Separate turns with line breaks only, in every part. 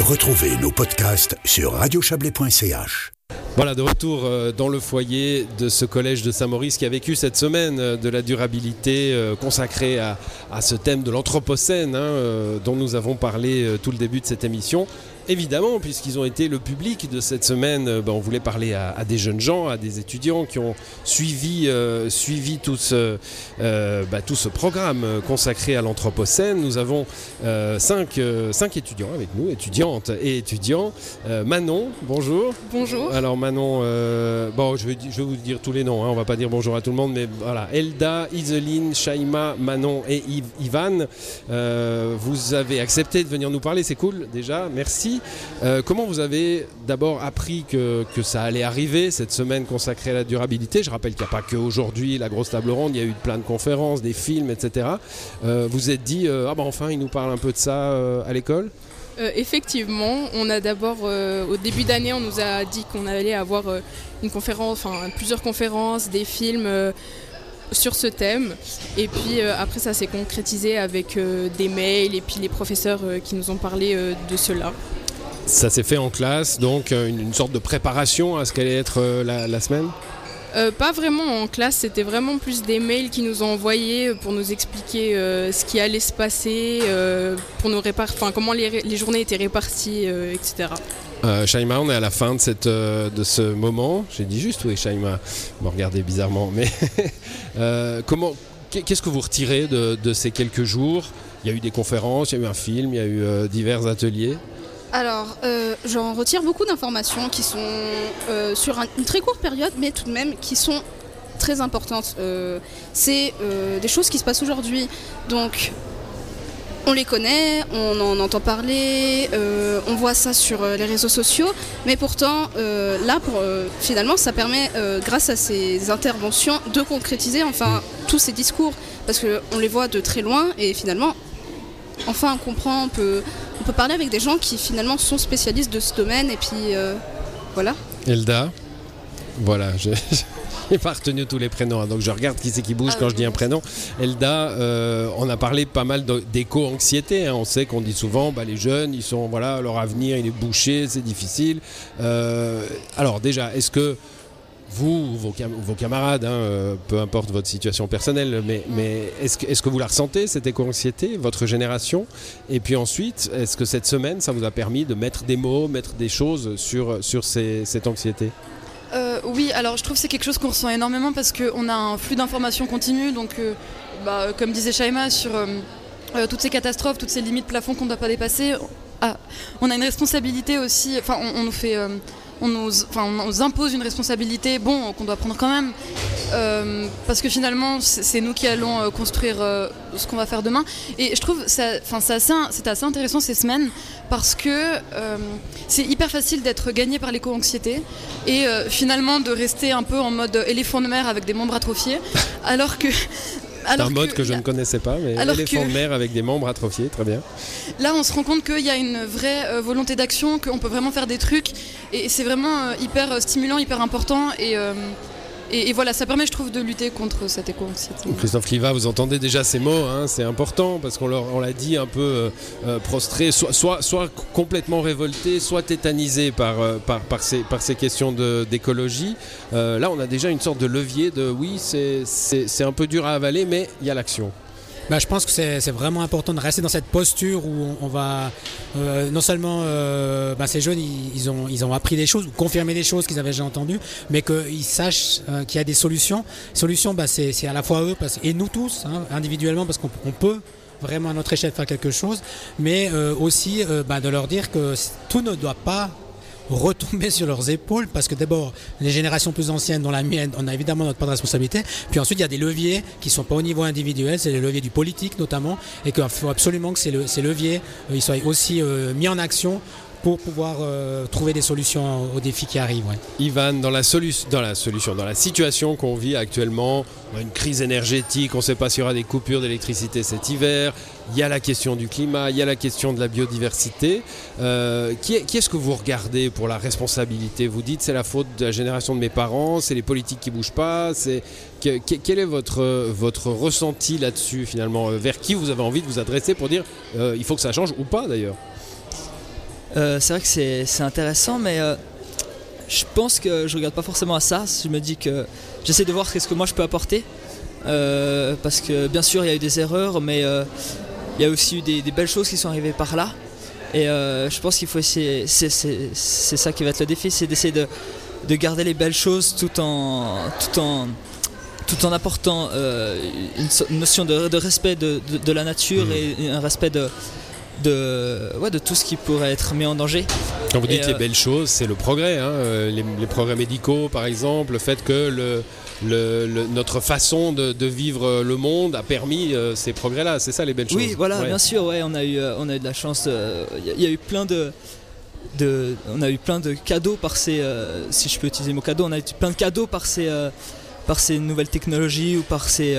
Retrouvez nos podcasts sur radiochablais.ch.
Voilà, de retour euh, dans le foyer de ce collège de Saint-Maurice qui a vécu cette semaine euh, de la durabilité euh, consacrée à, ce thème de l'Anthropocène hein, dont nous avons parlé tout le début de cette émission. Évidemment, puisqu'ils ont été le public de cette semaine, euh, ben, on voulait parler à, des jeunes gens, à des étudiants qui ont suivi, euh, suivi tout, ce, euh, ben, tout ce programme consacré à l'Anthropocène. Nous avons cinq, cinq, étudiants avec nous, étudiantes et étudiants. Manon, bonjour.
Bonjour.
Alors Manon, bon, je vais, je vais, vous dire tous les noms, hein, on va pas dire bonjour à tout le monde, mais voilà, Elda, Iseline, Shaima, Manon et Ivan, vous avez accepté de venir nous parler, c'est cool déjà, merci. Euh, comment vous avez d'abord appris que, ça allait arriver, cette semaine consacrée à la durabilité? Je rappelle qu'il n'y a pas qu'aujourd'hui la grosse table ronde, il y a eu plein de conférences, des films, etc. Euh, vous êtes dit, euh, ah ben enfin, il nous parle un peu de ça à l'école?
Effectivement, on a d'abord, au début d'année, on nous a dit qu'on allait avoir une conférence, enfin plusieurs conférences, des films sur ce thème. Et puis après, ça s'est concrétisé avec des mails et puis les professeurs qui nous ont parlé de cela.
Ça s'est fait en classe, donc euh, une, sorte de préparation à ce qu'allait être euh, la, semaine?
Euh, pas vraiment en classe, c'était vraiment plus des mails qui nous ont envoyés pour nous expliquer ce qui allait se passer, pour nous enfin comment les, journées étaient réparties, etc.
Shaima, on est à la fin de, cette, de ce moment. J'ai dit juste oui, Shaima. Me regardez bizarrement, mais comment, qu'est-ce que vous retirez de, de, ces quelques jours? Il y a eu des conférences, il y a eu un film, il y a eu divers ateliers.
Alors, euh, j'en retire beaucoup d'informations qui sont euh, sur une très courte période, mais tout de même qui sont très importantes. Euh, c'est des choses qui se passent aujourd'hui. Donc, on les connaît, on en entend parler, on voit ça sur les réseaux sociaux, mais pourtant, là, pour, finalement, ça permet, grâce à ces interventions, de concrétiser enfin tous ces discours, parce qu'on les voit de très loin, et finalement, enfin, on comprend, on peut on peut parler avec des gens qui finalement sont spécialistes de ce domaine et puis euh, voilà.
Elda, voilà, j'ai pas retenu tous les prénoms, hein, donc je regarde qui c'est qui bouge ah, quand je dis un prénom. Elda, euh, on a parlé pas mal d'éco-anxiété. Hein. On sait qu'on dit souvent, bah, les jeunes, ils sont, voilà, leur avenir, il est bouché, c'est difficile. Euh, alors déjà, est-ce que vous, vos, vos camarades, hein, euh, peu importe votre situation personnelle, mais, mais est-ce que, est que, vous la ressentez, cette éco-anxiété, votre génération? Et puis ensuite, est-ce que cette semaine, ça vous a permis de mettre des mots, mettre des choses sur, sur cette anxiété?
Euh, Oui, alors je trouve que c'est quelque chose qu'on ressent énormément parce qu'on a un flux d'informations continu, donc euh, bah, comme disait Shaima, sur toutes ces catastrophes, toutes ces limites plafonds qu'on ne doit pas dépasser, ah, on a une responsabilité aussi, enfin on, nous fait on nous, impose une responsabilité, bon, qu'on doit prendre quand même, euh, parce que finalement, c'est nous qui allons euh, construire euh, ce qu'on va faire demain. Et je trouve, c'est assez, assez, intéressant ces semaines, parce que c'est hyper facile d'être gagné par l'éco-anxiété, et finalement de rester un peu en mode éléphant de mer avec des membres atrophiés, alors que
c'est un mode que, je ne connaissais pas, mais éléphant de mer avec des membres atrophiés, très bien.
Là, on se rend compte qu'il y a une vraie euh, volonté d'action, qu'on peut vraiment faire des trucs, et c'est vraiment euh, hyper euh, stimulant, hyper important, et, et, voilà, ça permet, je trouve, de lutter contre cette éco-anxiété.
Christophe Cliva, vous entendez déjà ces mots, hein, c'est important parce qu'on on l'a dit un peu euh, euh, prostré, soit, soit, complètement révolté, soit tétanisé par, euh, par, par, ces, par ces questions d'écologie. là, on a déjà une sorte de levier de oui, c'est un peu dur à avaler, mais il y a l'action.
Bah, je pense que c'est vraiment important de rester dans cette posture où on, va euh, non seulement euh, bah, ces jeunes ils, ont, appris des choses ou confirmé des choses qu'ils avaient déjà entendues, mais qu'ils sachent euh, qu'il y a des solutions. Solutions, bah, c'est à la fois eux et nous tous hein, individuellement parce qu'on peut vraiment à notre échelle faire quelque chose, mais aussi de leur dire que tout ne doit pas retomber sur leurs épaules parce que d'abord, les générations plus anciennes, dont la mienne, on a évidemment notre part de responsabilité. Puis ensuite, il y a des leviers qui ne sont pas au niveau individuel, c'est les leviers du politique notamment, et qu'il faut absolument que ces, leviers euh, soient aussi euh, mis en action pour pouvoir euh, trouver des solutions aux défis qui arrivent.
Ivan, dans la, solution, dans la situation qu'on vit actuellement, on a une crise énergétique, on ne sait pas s'il y aura des coupures d'électricité cet hiver, il y a la question du climat, il y a la question de la biodiversité. Euh, qui, est, ce que vous regardez pour la responsabilité? Vous dites c'est la faute de la génération de mes parents, c'est les politiques qui bougent pas. C'est quel est votre, votre ressenti là-dessus finalement? Vers qui vous avez envie de vous adresser pour dire euh, il faut que ça change ou pas d'ailleurs?
Euh, c'est vrai que c'est intéressant, mais euh, je pense que je regarde pas forcément à ça. Je me dis que j'essaie de voir ce que moi je peux apporter. Euh, parce que bien sûr, il y a eu des erreurs, mais il y a aussi eu des, belles choses qui sont arrivées par là. Et je pense qu'il faut essayer, c'est ça qui va être le défi, c'est d'essayer de, garder les belles choses tout en, tout en, tout en apportant une, notion de, respect de, la nature mmh. et un respect de, de, ouais, de tout ce qui pourrait être mis en danger.
Quand vous dites les euh, belles choses, c'est le progrès, hein, euh, les, progrès médicaux par exemple, le fait que le, le, notre façon de, vivre le monde a permis euh, ces progrès-là, c'est ça les belles choses.
Oui, voilà, bien sûr, ouais, on, a eu, on a eu de la chance, il y, a eu plein de, de, on a eu plein de cadeaux par ces, si je peux utiliser le mot cadeau, on a eu plein de cadeaux par ces, par ces nouvelles technologies ou par ces,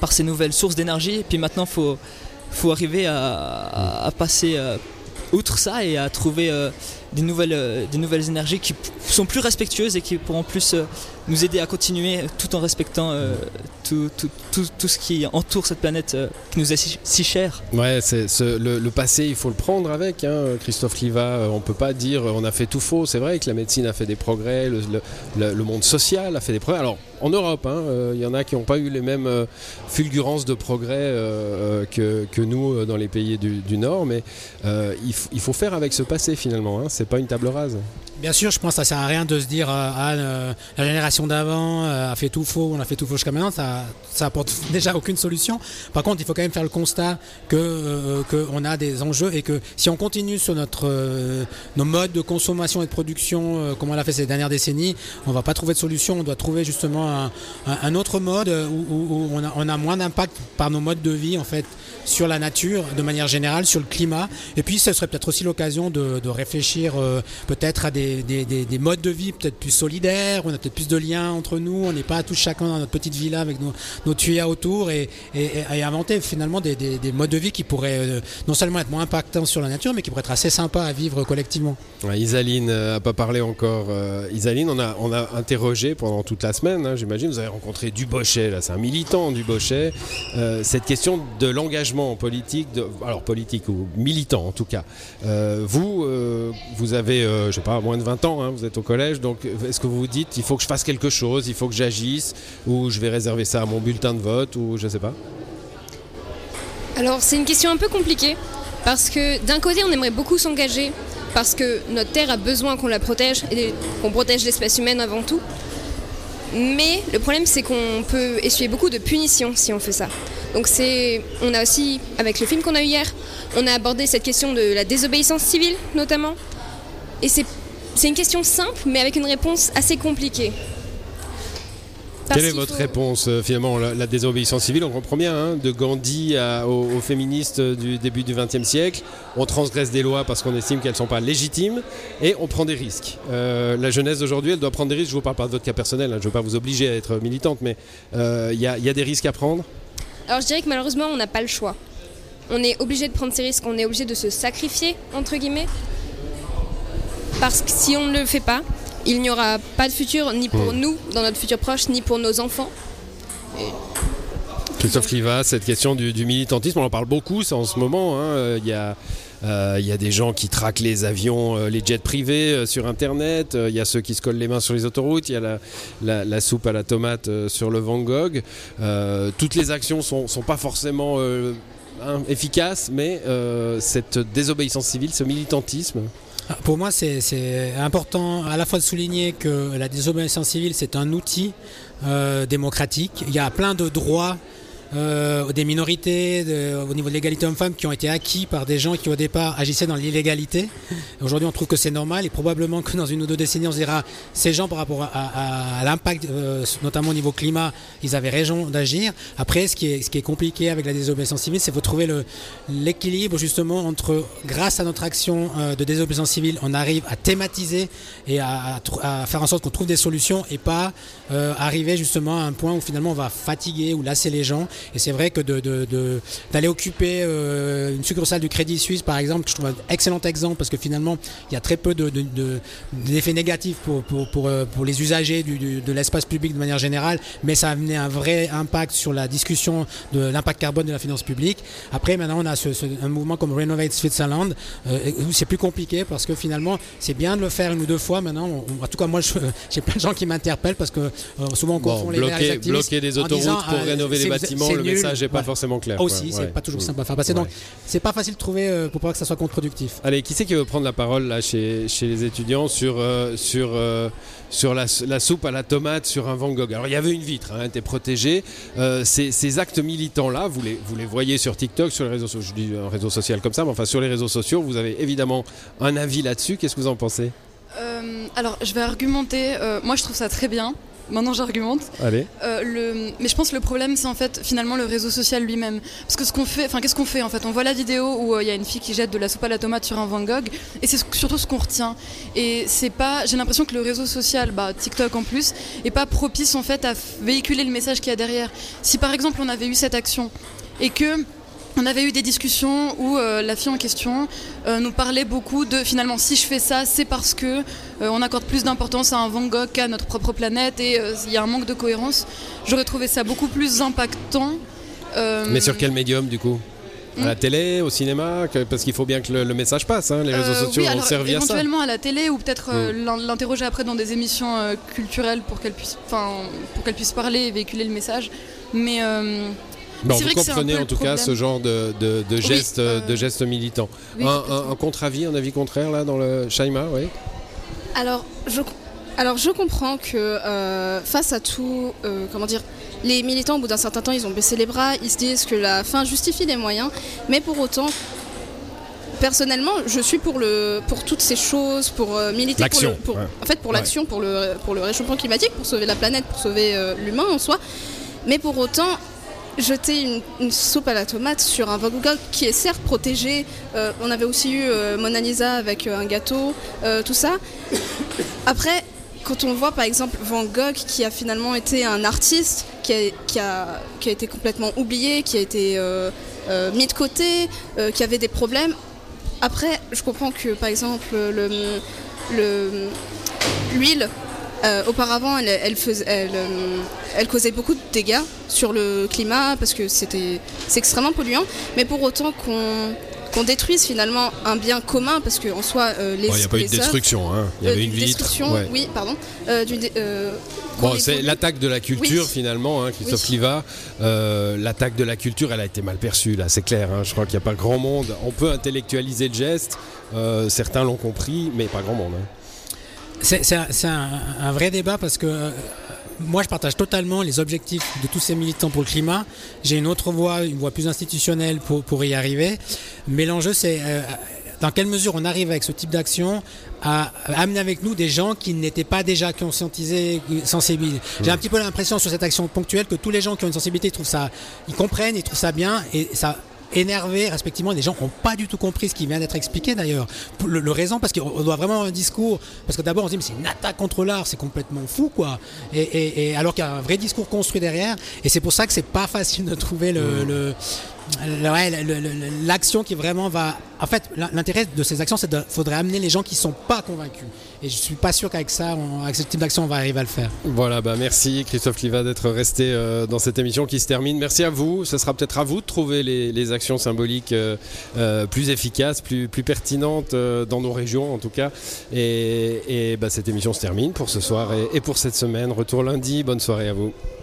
par ces nouvelles sources d'énergie, et puis maintenant il faut faut arriver à, passer euh, outre ça et à trouver euh, des, nouvelles, euh, des nouvelles énergies qui sont plus respectueuses et qui pourront plus nous aider à continuer tout en respectant tout, tout, tout, tout, ce qui entoure cette planète qui nous est si, chère.
Ouais, c'est le, passé, il faut le prendre avec. Hein. Christophe Liva, on peut pas dire on a fait tout faux. C'est vrai que la médecine a fait des progrès, le, le monde social a fait des progrès. En Europe. Il hein, euh, y en a qui n'ont pas eu les mêmes euh, fulgurances de progrès euh, que, nous dans les pays du, Nord, mais il, faut faire avec ce passé finalement. Hein, c'est pas une table rase.
Bien sûr, je pense que ça sert à rien de se dire ah, la génération d'avant a fait tout faux, on a fait tout faux jusqu'à maintenant. Ça, ça apporte déjà aucune solution. Par contre, il faut quand même faire le constat que qu'on a des enjeux et que si on continue sur notre nos modes de consommation et de production comme on l'a fait ces dernières décennies, on va pas trouver de solution. On doit trouver justement un, autre mode où, on, a, moins d'impact par nos modes de vie en fait sur la nature de manière générale, sur le climat. Et puis ce serait peut-être aussi l'occasion de, réfléchir euh, peut-être à des, modes de vie peut-être plus solidaires, on a peut-être plus de liens entre nous, on n'est pas tous chacun dans notre petite villa avec nos, nos tuyaux autour et, inventer finalement des, modes de vie qui pourraient euh, non seulement être moins impactants sur la nature, mais qui pourraient être assez sympas à vivre collectivement.
Isaline n'a euh, pas parlé encore. Isaline, on a, on a interrogé pendant toute la semaine, hein, j'imagine, vous avez rencontré Dubochet, là c'est un militant Dubochet, cette question de l'engagement politique, alors politique ou militant en tout cas. Euh, vous, euh, vous avez, euh, je sais pas, moins de 20 ans, hein, vous êtes au collège, donc est-ce que vous vous dites, il faut que je fasse quelque chose, il faut que j'agisse, ou je vais réserver ça à mon bulletin de vote, ou je sais pas?
Alors c'est une question un peu compliquée, parce que d'un côté on aimerait beaucoup s'engager, parce que notre Terre a besoin qu'on la protège, et qu'on protège l'espèce humaine avant tout. Mais le problème, c'est qu'on peut essuyer beaucoup de punitions si on fait ça. Donc c'est, on a aussi, avec le film qu'on a eu hier, on a abordé cette question de la désobéissance civile notamment. Et c'est, une question simple, mais avec une réponse assez compliquée.
Quelle est votre réponse euh, finalement la, désobéissance civile, on comprend bien, hein, de Gandhi aux, féministes du début du XXe siècle, on transgresse des lois parce qu'on estime qu'elles ne sont pas légitimes et on prend des risques. Euh, la jeunesse d'aujourd'hui, elle doit prendre des risques, je ne vous parle pas de votre cas personnel, hein, je ne veux pas vous obliger à être militante, mais euh, il y, a des risques à prendre?
Alors je dirais que malheureusement, on n'a pas le choix. On est obligé de prendre ces risques, on est obligé de se sacrifier, entre guillemets, parce que si on ne le fait pas, il n'y aura pas de futur ni pour nous, dans notre futur proche, ni pour nos enfants.
Christophe Liva, cette question du, militantisme, on en parle beaucoup en ce moment. Hein. Il, y a, euh, il y, des gens qui traquent les avions, euh, les jets privés euh, sur Internet. il y a ceux qui se collent les mains sur les autoroutes. Il y a la, soupe à la tomate sur le Van Gogh. toutes les actions ne sont, sont, pas forcément efficaces, mais cette désobéissance civile, ce militantisme,
pour moi, c'est important à la fois de souligner que la désobéissance civile, c'est un outil euh, démocratique. Il y a plein de droits euh, des minorités, au niveau de l'égalité homme-femme, qui ont été acquis par des gens qui au départ agissaient dans l'illégalité. Aujourd'hui, on trouve que c'est normal et probablement que dans une ou deux décennies, on se dira ces gens par rapport à, l'impact, euh, notamment au niveau climat, ils avaient raison d'agir. Après, ce qui, est, compliqué avec la désobéissance civile, c'est de trouver l'équilibre justement entre, grâce à notre action euh, de désobéissance civile, on arrive à thématiser et à, faire en sorte qu'on trouve des solutions et pas arriver justement à un point où finalement on va fatiguer ou lasser les gens Et c'est vrai que d'aller de, de, occuper euh, une succursale du Crédit Suisse, par exemple, je trouve un excellent exemple parce que finalement, il y a très peu d'effets négatifs pour, pour, pour, euh, pour, les usagers du, du, de l'espace public de manière générale, mais ça a amené un vrai impact sur la discussion de l'impact carbone de la finance publique. Après, maintenant, on a ce, ce, un mouvement comme Renovate Switzerland, euh, où c'est plus compliqué parce que finalement, c'est bien de le faire une ou deux fois. Maintenant, on, en tout cas, moi, j'ai plein de gens qui m'interpellent parce que euh, souvent on confond
bon,
les
bloquer, des autoroutes
disant,
pour
euh,
rénover les bâtiments, le
nul.
message n'est pas
Ouais.
forcément clair.
Aussi,
quoi.
c'est
Ouais.
pas toujours simple à faire passer. Donc,
Ouais.
c'est pas facile de trouver euh, pour pas que ça soit contre-productif.
Allez, qui c'est qui veut prendre la parole là chez, chez les étudiants sur, euh, sur, euh, sur la, la soupe à la tomate sur un Van Gogh? Alors il y avait une vitre, hein, était protégée. Euh, ces, ces actes militants-là, vous les, vous les voyez sur TikTok, sur les réseaux sociaux, je dis un réseau social comme ça, mais enfin sur les réseaux sociaux, vous avez évidemment un avis là-dessus. Qu'est-ce que vous en pensez?
Euh, alors, je vais argumenter. euh, moi, je trouve ça très bien. Maintenant, j'argumente.
Allez.
Euh, le... Mais je pense que le problème, c'est en fait finalement le réseau social lui-même. Parce que ce qu'on fait, enfin, qu'est-ce qu'on fait en fait? On voit la vidéo où euh, il y a une fille qui jette de la soupe à la tomate sur un Van Gogh, et c'est ce- surtout ce qu'on retient. Et c'est pas, j'ai l'impression que le réseau social, bah, TikTok en plus, est pas propice en fait à véhiculer le message qu'il y a derrière. Si par exemple on avait eu cette action et que on avait eu des discussions où euh, la fille en question euh, nous parlait beaucoup de finalement si je fais ça c'est parce que euh, on accorde plus d'importance à un Van Gogh qu'à notre propre planète et il y a un manque de cohérence. J'aurais trouvé ça beaucoup plus impactant.
Mais sur quel médium du coup? À la
Hmm.
télé, au cinéma que- Parce qu'il faut bien que le, le message passe. hein, Les réseaux sociaux
oui,
ont
alors,
servi à ça.
éventuellement à la télé ou peut-être l'in- l'interroger après dans des émissions culturelles pour qu'elle puisse, pour qu'elle puisse parler et véhiculer le message. Mais
Bon, vous comprenez en tout cas ce genre de, de, de gestes,
euh,
de gestes militants.
oui,
un, un- un contre-avis, un avis contraire là dans le Shaima, oui.
Alors, je, alors je comprends que euh, face à tout, euh, comment dire, les militants au bout d'un certain temps, ils ont baissé les bras, ils se disent que la fin justifie les moyens, mais pour autant, personnellement, je suis pour le, pour toutes ces choses, pour euh, militer pour,
L'action,
le- pour-
ouais.
en fait, pour
Ouais.
l'action, pour le, pour le réchauffement climatique, pour sauver la planète, pour sauver euh, l'humain en soi, mais pour autant. Jeter une, soupe à la tomate sur un Van Gogh qui est certes protégé. Euh, on avait aussi eu euh, Mona Lisa avec euh, un gâteau, tout ça. Après, quand on voit par exemple Van Gogh qui a finalement été un artiste qui a, qui a, qui a été complètement oublié, qui a été mis de côté, qui avait des problèmes. Après, je comprends que par exemple le, le- l'huile, euh, auparavant, elle, elle, faisait- elle, euh, elle causait beaucoup de dégâts sur le climat parce que c'était, c'est extrêmement polluant. Mais pour autant qu'on, qu'on détruise finalement un bien commun, parce qu'en soi, euh, les
Bon, Il n'y a pas eu de destruction, hein. il y
euh,
avait une
d'une
vitre.
destruction,
ouais.
oui, pardon. euh, euh,
Bon, c'est l'attaque de la culture
Oui.
finalement, hein, Christophe
Oui.
Cliva. Euh, l'attaque de la culture, elle a été mal perçue, là, c'est clair. hein. Je crois qu'il n'y a pas grand monde. On peut intellectualiser le geste, euh, certains l'ont compris, mais pas grand monde.
C'est un, vrai débat parce que euh, moi je partage totalement les objectifs de tous ces militants pour le climat. J'ai une autre voie, une voie plus institutionnelle pour, pour y arriver. Mais l'enjeu c'est euh, dans quelle mesure on arrive avec ce type d'action à amener avec nous des gens qui n'étaient pas déjà conscientisés, sensibiles. J'ai un petit peu l'impression sur cette action ponctuelle que tous les gens qui ont une sensibilité ils trouvent ça, ils comprennent, ils trouvent ça bien et ça énervé respectivement des gens qui n'ont pas du tout compris ce qui vient d'être expliqué d'ailleurs. Le, le raison parce qu'on doit vraiment avoir un discours parce que d'abord on se dit mais c'est une attaque contre l'art c'est complètement fou quoi. Et, et- et alors qu'il y a un vrai discours construit derrière et c'est pour ça que c'est pas facile de trouver le, le- l'action qui vraiment va en fait l'in- l'intérêt de ces actions c'est de faudrait amener les gens qui sont pas convaincus et je suis pas sûr qu'avec ça avec ce type d'action on va arriver à le faire
Voilà, bah merci Christophe Cliva d'être resté euh, dans cette émission qui se termine. Merci à vous. Ce sera peut-être à vous de trouver les, actions symboliques euh, euh, plus efficaces, plus, pertinentes dans nos régions en tout cas. Et, bah, cette émission se termine pour ce soir et pour cette semaine. Retour lundi. Bonne soirée à vous.